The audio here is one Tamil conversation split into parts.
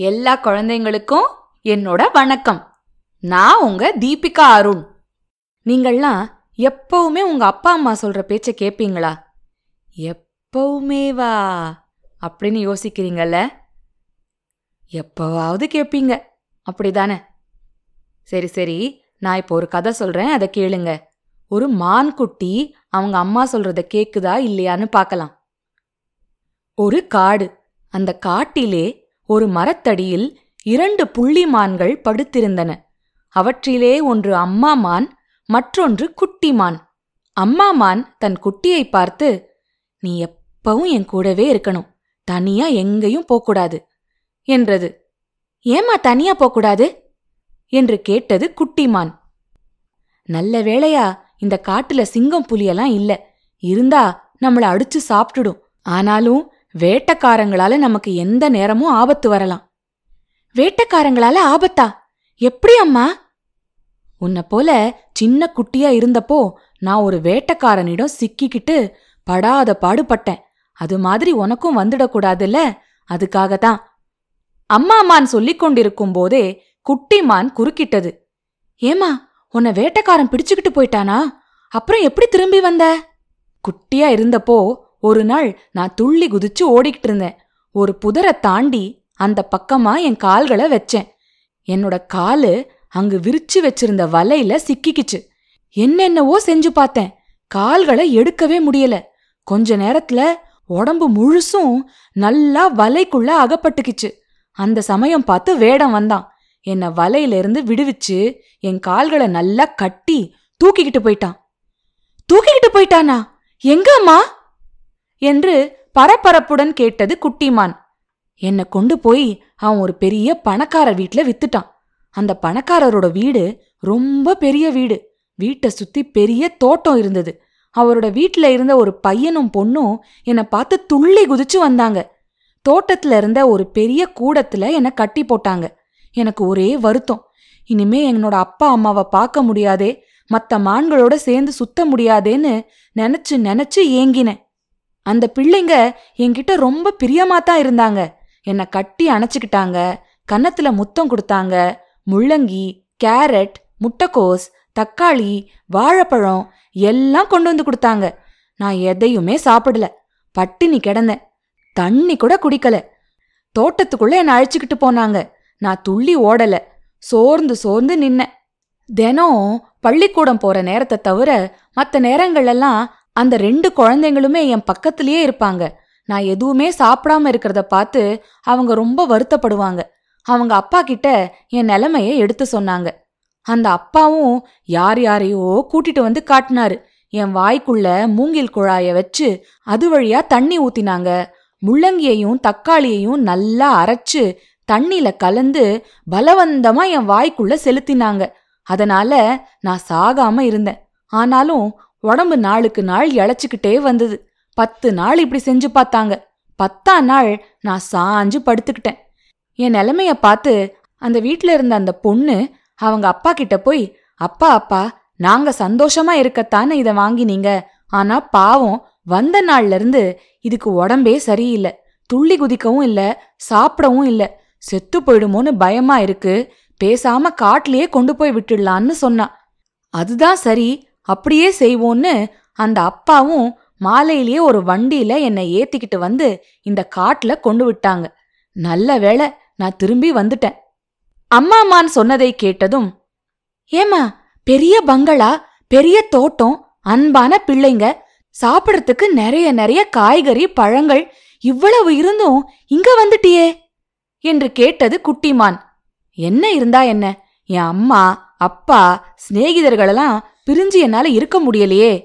எல்லா குழந்தைங்களுக்கும் என்னோட வணக்கம். நான் உங்க தீபிகா அருண். நீங்கள்லாம் எப்பவுமே உங்க அப்பா அம்மா சொல்ற பேச்சை கேட்பீங்களா எப்பவுமேவா அப்படின்னு யோசிக்கிறீங்கல்ல? எப்பவாவது கேட்பீங்க அப்படிதானே? சரி சரி. நான் இப்போ ஒரு கதை சொல்றேன் அதை கேளுங்க. ஒரு மான் குட்டி அவங்க அம்மா சொல்றத கேக்குதா இல்லையான்னு பார்க்கலாம் ஒரு காடு. அந்த காட்டிலே ஒரு மரத்தடியில் இரண்டு புள்ளி மான்கள் படுத்திருந்தன. அவற்றிலே ஒன்று அம்மா மான் மற்றொன்று குட்டி மான் அம்மா மான் தன் குட்டியை பார்த்து நீ எப்பவும் என் கூடவே இருக்கணும். தனியா எங்கேயும் போகக்கூடாது என்றது. ஏம்மா தனியா போகக்கூடாது? என்று கேட்டது குட்டிமான். நல்ல வேளையா இந்த காட்டுல சிங்கம் புலியெல்லாம் இல்ல. இருந்தா நம்மள அடிச்சு சாப்பிட்டுடும். ஆனாலும் வேட்டக்காரங்களால நமக்கு எந்த நேரமும் ஆபத்து வரலாம். வேட்டக்காரங்களால ஆபத்தா? எப்படி அம்மா? உன்னை போல சின்ன குட்டியா இருந்தப்போ நான் ஒரு வேட்டக்காரனிடம் சிக்கிக்கிட்டு படாத பாடுபட்டேன். அது மாதிரி உனக்கும் வந்துடக்கூடாதுல்ல? அதுக்காகத்தான். அம்மாமான் சொல்லிக் கொண்டிருக்கும் போதே குட்டிமான் குறுக்கிட்டது. ஏமா உன்னை வேட்டக்காரன் பிடிச்சுக்கிட்டு போயிட்டானா? அப்புறம் எப்படி திரும்பி வந்த? குட்டியா இருந்தப்போ ஒரு நாள் நான் துள்ளி குதிச்சு ஓடிக்கிட்டு இருந்தேன். ஒரு புதரை தாண்டி அந்த பக்கமா என் கால்களை வச்சேன். என்னோட காலு அங்கு விரிச்சு வச்சிருந்த வலையில சிக்கிக்கிச்சு. என்னென்னவோ செஞ்சு பார்த்தேன். கால்களை எடுக்கவே முடியல. கொஞ்ச நேரத்துல உடம்பு முழுசும் நல்லா வலைக்குள்ள அகப்பட்டுக்கிச்சு. அந்த சமயம் பார்த்து வேடம் வந்தான். என்ன வலையிலிருந்து விடுவிச்சு என் கால்களை நல்லா கட்டி தூக்கிக்கிட்டு போயிட்டான். தூக்கிக்கிட்டு போயிட்டானா? எங்க அம்மா என்று பரபரப்புடன் கேட்டது குட்டிமான். என்னை கொண்டு போய் அவன் ஒரு பெரிய பணக்கார வீட்ல வித்துட்டான். அந்த பணக்காரரோட வீடு ரொம்ப பெரிய வீடு. வீட்டை சுத்தி பெரிய தோட்டம் இருந்தது. அவரோட வீட்ல இருந்த ஒரு பையனும் பொண்ணும் என்னை பார்த்து துள்ளி குதிச்சு வந்தாங்க. தோட்டத்துல இருந்த ஒரு பெரிய கூடத்துல என்னை கட்டி போட்டாங்க. எனக்கு ஒரே வருத்தம். இனிமே என்னோட அப்பா அம்மாவை பார்க்க முடியாதே. மற்ற மான்களோட சேர்ந்து சுத்த முடியாதேன்னு நினைச்சு நினைச்சு ஏங்கினேன். அந்த பிள்ளைங்க என்கிட்ட ரொம்ப பிரியமா தான் இருந்தாங்க. என்னை கட்டி அணைச்சுக்கிட்டாங்க. கன்னத்துல முத்தம் கொடுத்தாங்க. முள்ளங்கி கேரட் முட்டைக்கோஸ் தக்காளி வாழைப்பழம் எல்லாம் கொண்டு வந்து கொடுத்தாங்க. நான் எதையுமே சாப்பிடல. பட்டினி கிடந்தேன். தண்ணி கூட குடிக்கல. தோட்டத்துக்குள்ள என்னை அழைச்சிக்கிட்டு போனாங்க. நான் துள்ளி ஓடல. சோர்ந்து சோர்ந்து நின்னேன். தினம் பள்ளிக்கூடம் போற நேரத்தை தவிர மற்ற நேரங்கள் எல்லாம் அந்த ரெண்டு குழந்தைங்களுமே என் பக்கத்திலேயே இருப்பாங்க. நான் எதுவுமே சாப்பிடாம இருக்கிறத பார்த்து அவங்க ரொம்ப வருத்தப்படுவாங்க. அவங்க அப்பா கிட்ட என் நிலைமையை எடுத்து சொன்னாங்க. அந்த அப்பாவும் யார் யாரையோ கூட்டிட்டு வந்து காட்டினாரு. என் வாய்க்குள்ள மூங்கில் குழாய வச்சு அது வழியா தண்ணி ஊத்தினாங்க. முள்ளங்கியையும் தக்காளியையும் நல்லா அரைச்சு தண்ணில கலந்து பலவந்தமா என் வாய்க்குள்ள செலுத்தினாங்க. அதனால நான் சாகாம இருந்தேன். ஆனாலும் உடம்பு நாளுக்கு நாள் இழைச்சிக்கிட்டே வந்தது. பத்து நாள் இப்படி செஞ்சு பார்த்தாங்க. பத்தாம் நாள் நான் சாஞ்சு படுத்துக்கிட்டேன். என் நிலைமைய பார்த்து அந்த வீட்டில் இருந்த அந்த பொண்ணு அவங்க அப்பா கிட்ட போய் அப்பா அப்பா நாங்க சந்தோஷமா இருக்கத்தானே இதை வாங்கினீங்க. ஆனா பாவம் வந்த நாள்ல இருந்து இதுக்கு உடம்பே சரியில்லை. துள்ளி குதிக்கவும் இல்ல சாப்பிடவும் இல்ல. செத்து போயிடுமோன்னு பயமா இருக்கு. பேசாம காட்டிலேயே கொண்டு போய் விட்டுடலான்னு சொன்னா. அதுதான் சரி. அப்படியே செய்வோன்னு அந்த அப்பாவும் மாலையிலேயே ஒரு வண்டியில என்னை ஏத்திக்கிட்டு வந்து இந்த காட்டுல கொண்டு விட்டாங்க. நல்ல வேளை நான் திரும்பி வந்துட்டேன். அம்மாமான் சொன்னதை கேட்டதும் ஏமா பெரிய பங்களா பெரிய தோட்டம் அன்பான பிள்ளைங்க சாப்பிடறதுக்கு நிறைய நிறைய காய்கறி பழங்கள் இவ்வளவு இருந்தும் இங்க வந்துட்டியே? என்று கேட்டது குட்டிமான். என்ன இருந்தா என்ன? என் அம்மா அப்பா சிநேகிதர்களெல்லாம் பிரிஞ்சு என்னால இருக்க முடியலையே.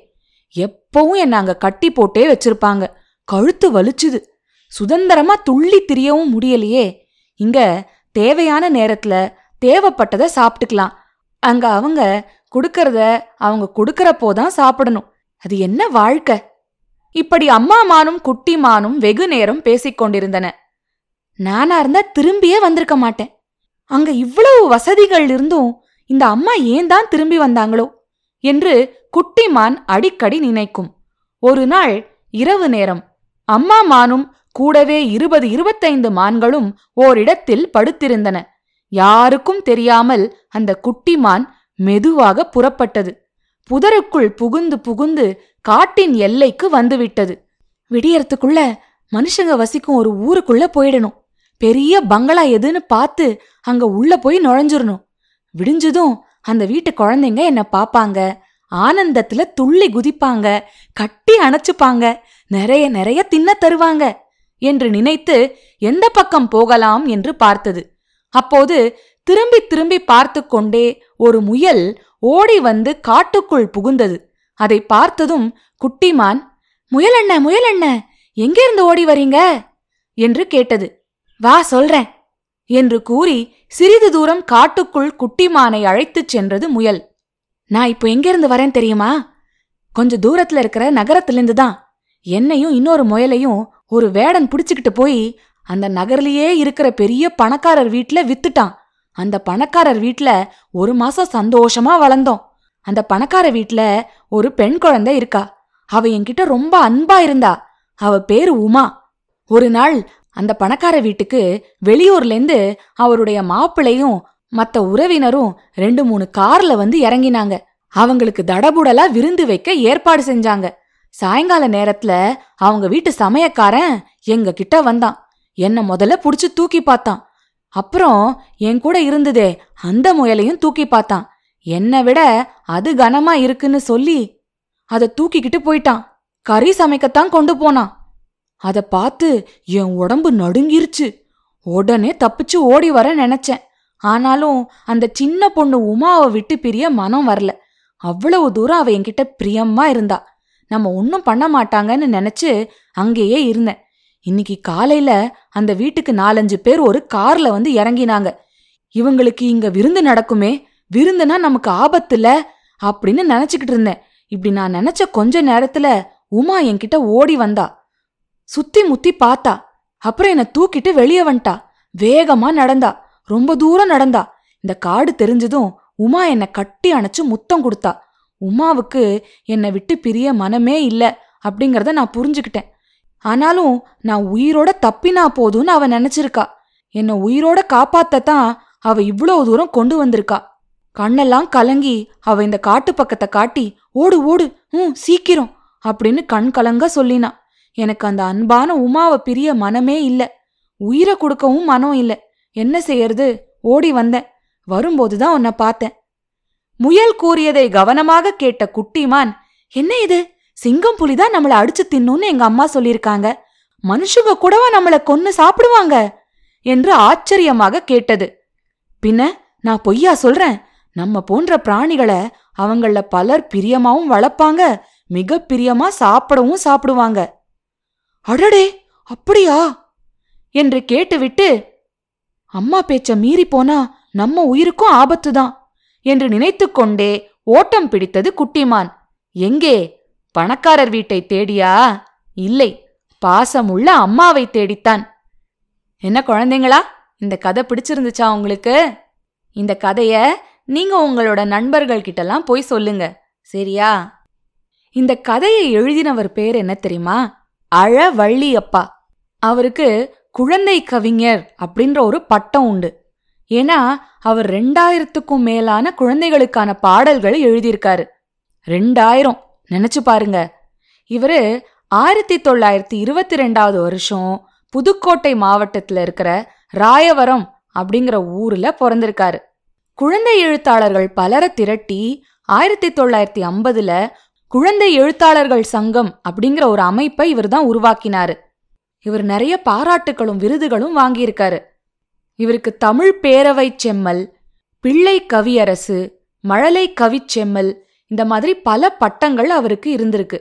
எப்பவும் என்ன அங்க கட்டி போட்டே வச்சிருப்பாங்க. கழுத்து வலிச்சுது. சுதந்திரமா துள்ளி திரியவும் முடியலையே. இங்க தேவையான நேரத்துல தேவைப்பட்டதை சாப்பிட்டுக்கலாம். அங்க அவங்க கொடுக்கறத அவங்க கொடுக்கறப்போதான் சாப்பிடணும். அது என்ன வாழ்க்கை? இப்படி அம்மா மானும் குட்டி மானும் வெகு நேரம் பேசிக்கொண்டிருந்தன நானா இருந்தா திரும்பியே வந்திருக்க மாட்டேன். அங்க இவ்வளவு வசதிகள் இருந்தும் இந்த அம்மா ஏன் தான் திரும்பி வந்தாங்களோ? என்று குட்டிமான் அடிக்கடி நினைக்கும். ஒரு நாள் இரவு நேரம். அம்மா மானும் கூடவே இருபது இருபத்தைந்து மான்களும் ஓரிடத்தில் படுத்திருந்தன. யாருக்கும் தெரியாமல் அந்த குட்டிமான் மெதுவாக புறப்பட்டது. புதருக்குள் புகுந்து புகுந்து காட்டின் எல்லைக்கு வந்துவிட்டது. விடியறதுக்குள்ள மனுஷங்க வசிக்கும் ஒரு ஊருக்குள்ள போயிடணும். பெரிய பங்களா எதுன்னு பார்த்து அங்க உள்ள போய் நுழைஞ்சிடணும். விடிஞ்சதும் அந்த வீட்டு குழந்தைங்க என்ன பாப்பாங்க? ஆனந்தத்துல துள்ளி குதிப்பாங்க கட்டி அணைச்சுப்பாங்க நிறைய நிறைய தின்ன தருவாங்க என்று நினைத்து எந்த பக்கம் போகலாம் என்று பார்த்தது. அப்போது திரும்பி திரும்பி பார்த்து கொண்டே ஒரு முயல் ஓடி வந்து காட்டுக்குள் புகுந்தது. அதை பார்த்ததும் குட்டிமான் முயலண்ண முயலண்ண எங்கிருந்து ஓடி வரீங்க? என்று கேட்டது. வா சொல்றேன் என்று கூறி சிறிது தூரம் காட்டுக்குள் குட்டிமானை அழைத்துச் சென்றது முயல். நான் இப்போ எங்கிருந்து வரேன் தெரியுமா? கொஞ்ச தூரத்துல இருக்கிற நகரத்திலிருந்து தான் என்னையும் இன்னொரு முயலையும் ஒரு வேடன் புடிச்சுக்கிட்டு போய் அந்த நகர்லயே இருக்கிற பெரிய பணக்காரர் வீட்ல வித்துட்டான். அந்த பணக்காரர் வீட்ல ஒரு மாசம் சந்தோஷமா வளர்ந்தோம். அந்த பணக்கார வீட்ல ஒரு பெண் குழந்தை இருக்கா. அவ என்கிட்ட ரொம்ப அன்பா இருந்தா. அவ பேரு உமா. ஒரு நாள் அந்த பணக்கார வீட்டுக்கு வெளியூர்லேருந்து அவருடைய மாப்பிள்ளையும் மத்த உறவினரும் ரெண்டு மூணு கார்ல வந்து இறங்கினாங்க. அவங்களுக்கு தடபுடலா விருந்து வைக்க ஏற்பாடு செஞ்சாங்க. சாயங்கால நேரத்துல அவங்க வீட்டு சமயக்காரன் எங்க கிட்ட வந்தான். என்ன முதல்ல புடிச்சு தூக்கி பார்த்தான். அப்புறம் என் கூட இருந்ததே அந்த முயலையும் தூக்கி பார்த்தான். என்னை விட அது கனமா இருக்குன்னு சொல்லி அதை தூக்கிக்கிட்டு போயிட்டான். கறி சமைக்கத்தான் கொண்டு போனான். அதை பார்த்து என் உடம்பு நடுங்கிருச்சு. உடனே தப்பிச்சு ஓடி வர நினைச்சேன். ஆனாலும் அந்த சின்ன பொண்ணு உமாவை விட்டு பிரிய மனம் வரல. அவ்வளவு தூரம் அவ என்கிட்ட பிரியமா இருந்தா. நம்ம ஒன்னும் பண்ண மாட்டாங்கன்னு நினைச்சு அங்கேயே இருந்தேன். இன்னைக்கு காலையில அந்த வீட்டுக்கு நாலஞ்சு பேர் ஒரு கார்ல வந்து இறங்கினாங்க. இவங்களுக்கு இங்க விருந்து நடக்குமே விருந்துனா நமக்கு ஆபத்துல அப்படின்னு நினைச்சுக்கிட்டு இருந்தேன். இப்படி நான் நினைச்ச கொஞ்ச நேரத்துல உமா என்கிட்ட ஓடி வந்தா. சுத்தி முத்தி பார்த்தா. அப்புறம் என்ன தூக்கிட்டு வெளியே வந்துட்டா. வேகமா நடந்தா. ரொம்ப தூரம் நடந்தா. இந்த காடு தெரிஞ்சதும் உமா என்னை கட்டி அணைச்சு முத்தம் கொடுத்தா. உமாவுக்கு என்னை விட்டு பிரிய மனமே இல்லை அப்படிங்கிறத நான் புரிஞ்சுக்கிட்டேன். ஆனாலும் நான் உயிரோட தப்பினா போதும்னு அவ நினைச்சிருக்கா. என்னை உயிரோட காப்பாத்தத்தான் அவ இவ்வளோ தூரம் கொண்டு வந்திருக்கா. கண்ணெல்லாம் கலங்கி அவ இந்த காட்டு பக்கத்தை காட்டி ஓடு ஓடு ம் சீக்கிரம் அப்படின்னு கண் கலங்க சொல்லினா. எனக்கு அந்த அன்பான உமாவை பிரிய மனமே இல்ல. உயிரை கொடுக்கவும் மனம் இல்லை. என்ன செய்யறது? ஓடி வந்தேன். வரும்போது தான் உன்னை பார்த்தேன். முயல் கூறியதை கவனமாக கேட்ட குட்டிமான் என்ன இது? சிங்கம் புலிதான் நம்மள அடிச்சு தின்னு எங்க அம்மா சொல்லியிருக்காங்க. மனுஷங்க கூடவா நம்மள கொன்னு சாப்பிடுவாங்க? என்று ஆச்சரியமாக கேட்டது. பின்ன நான் பொய்யா சொல்றேன்? நம்ம போன்ற பிராணிகளை அவங்கள பலர் பிரியமாவும் வளர்ப்பாங்க மிக பிரியமா சாப்பிடவும் சாப்பிடுவாங்க. அடடே அப்படியா? என்று கேட்டுவிட்டு அம்மா பேச்ச மீறி போனா நம்ம உயிருக்கும் ஆபத்துதான் என்று நினைத்துக்கொண்டே ஓட்டம் பிடித்தது குட்டிமான். எங்கே பணக்காரர் வீட்டை தேடியா? இல்லை பாசமுள்ள அம்மாவை தேடித்தான். என்ன குழந்தைங்களா இந்த கதை பிடிச்சிருந்துச்சா உங்களுக்கு? இந்த கதைய நீங்க உங்களோட நண்பர்கள் கிட்டலாம் போய் சொல்லுங்க சரியா? இந்த கதையை எழுதினவர் பேர் என்ன தெரியுமா? அழ வள்ளியப்பா அவருக்கு குழந்தை கவிஞர் அப்படின்ற ஒரு பட்டம் உண்டு. ஏன்னா அவர் ரெண்டாயிரத்துக்கும் மேலான குழந்தைகளுக்கான பாடல்களை எழுதியிருக்காரு. ரெண்டாயிரம். நினைச்சு பாருங்க. இவரு ஆயிரத்தி தொள்ளாயிரத்தி இருபத்தி ரெண்டாவது வருஷம் புதுக்கோட்டை மாவட்டத்துல இருக்கிற ராயவரம் அப்படிங்கிற ஊர்ல பிறந்திருக்காரு. குழந்தை எழுத்தாளர்கள் பலரை திரட்டி ஆயிரத்தி தொள்ளாயிரத்தி ஐம்பதுல குழந்தை எழுத்தாளர்கள் சங்கம் அப்படிங்கிற ஒரு அமைப்பை இவர் தான் உருவாக்கினாரு. இவர் நிறைய பாராட்டுகளும் விருதுகளும் வாங்கியிருக்காரு. இவருக்கு தமிழ் பேரவை செம்மல் பிள்ளை கவியரசு மழலை கவிச்செம்மல் இந்த மாதிரி பல பட்டங்கள் அவருக்கு இருந்திருக்கு.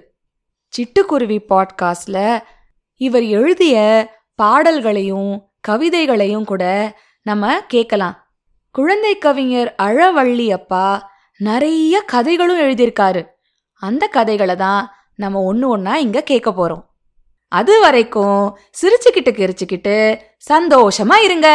சிட்டுக்குருவி பாட்காஸ்ட்ல இவர் எழுதிய பாடல்களையும் கவிதைகளையும் கூட நம்ம கேட்கலாம். குழந்தை கவிஞர் அழவள்ளி அப்பா நிறைய கதைகளும் எழுதியிருக்காரு. அந்த கதைகளை தான் நம்ம ஒன்று ஒன்றா இங்கே கேட்க போகிறோம் அது வரைக்கும் சிரிச்சுக்கிட்டு கிரிச்சுக்கிட்டு சந்தோஷமாக இருங்க.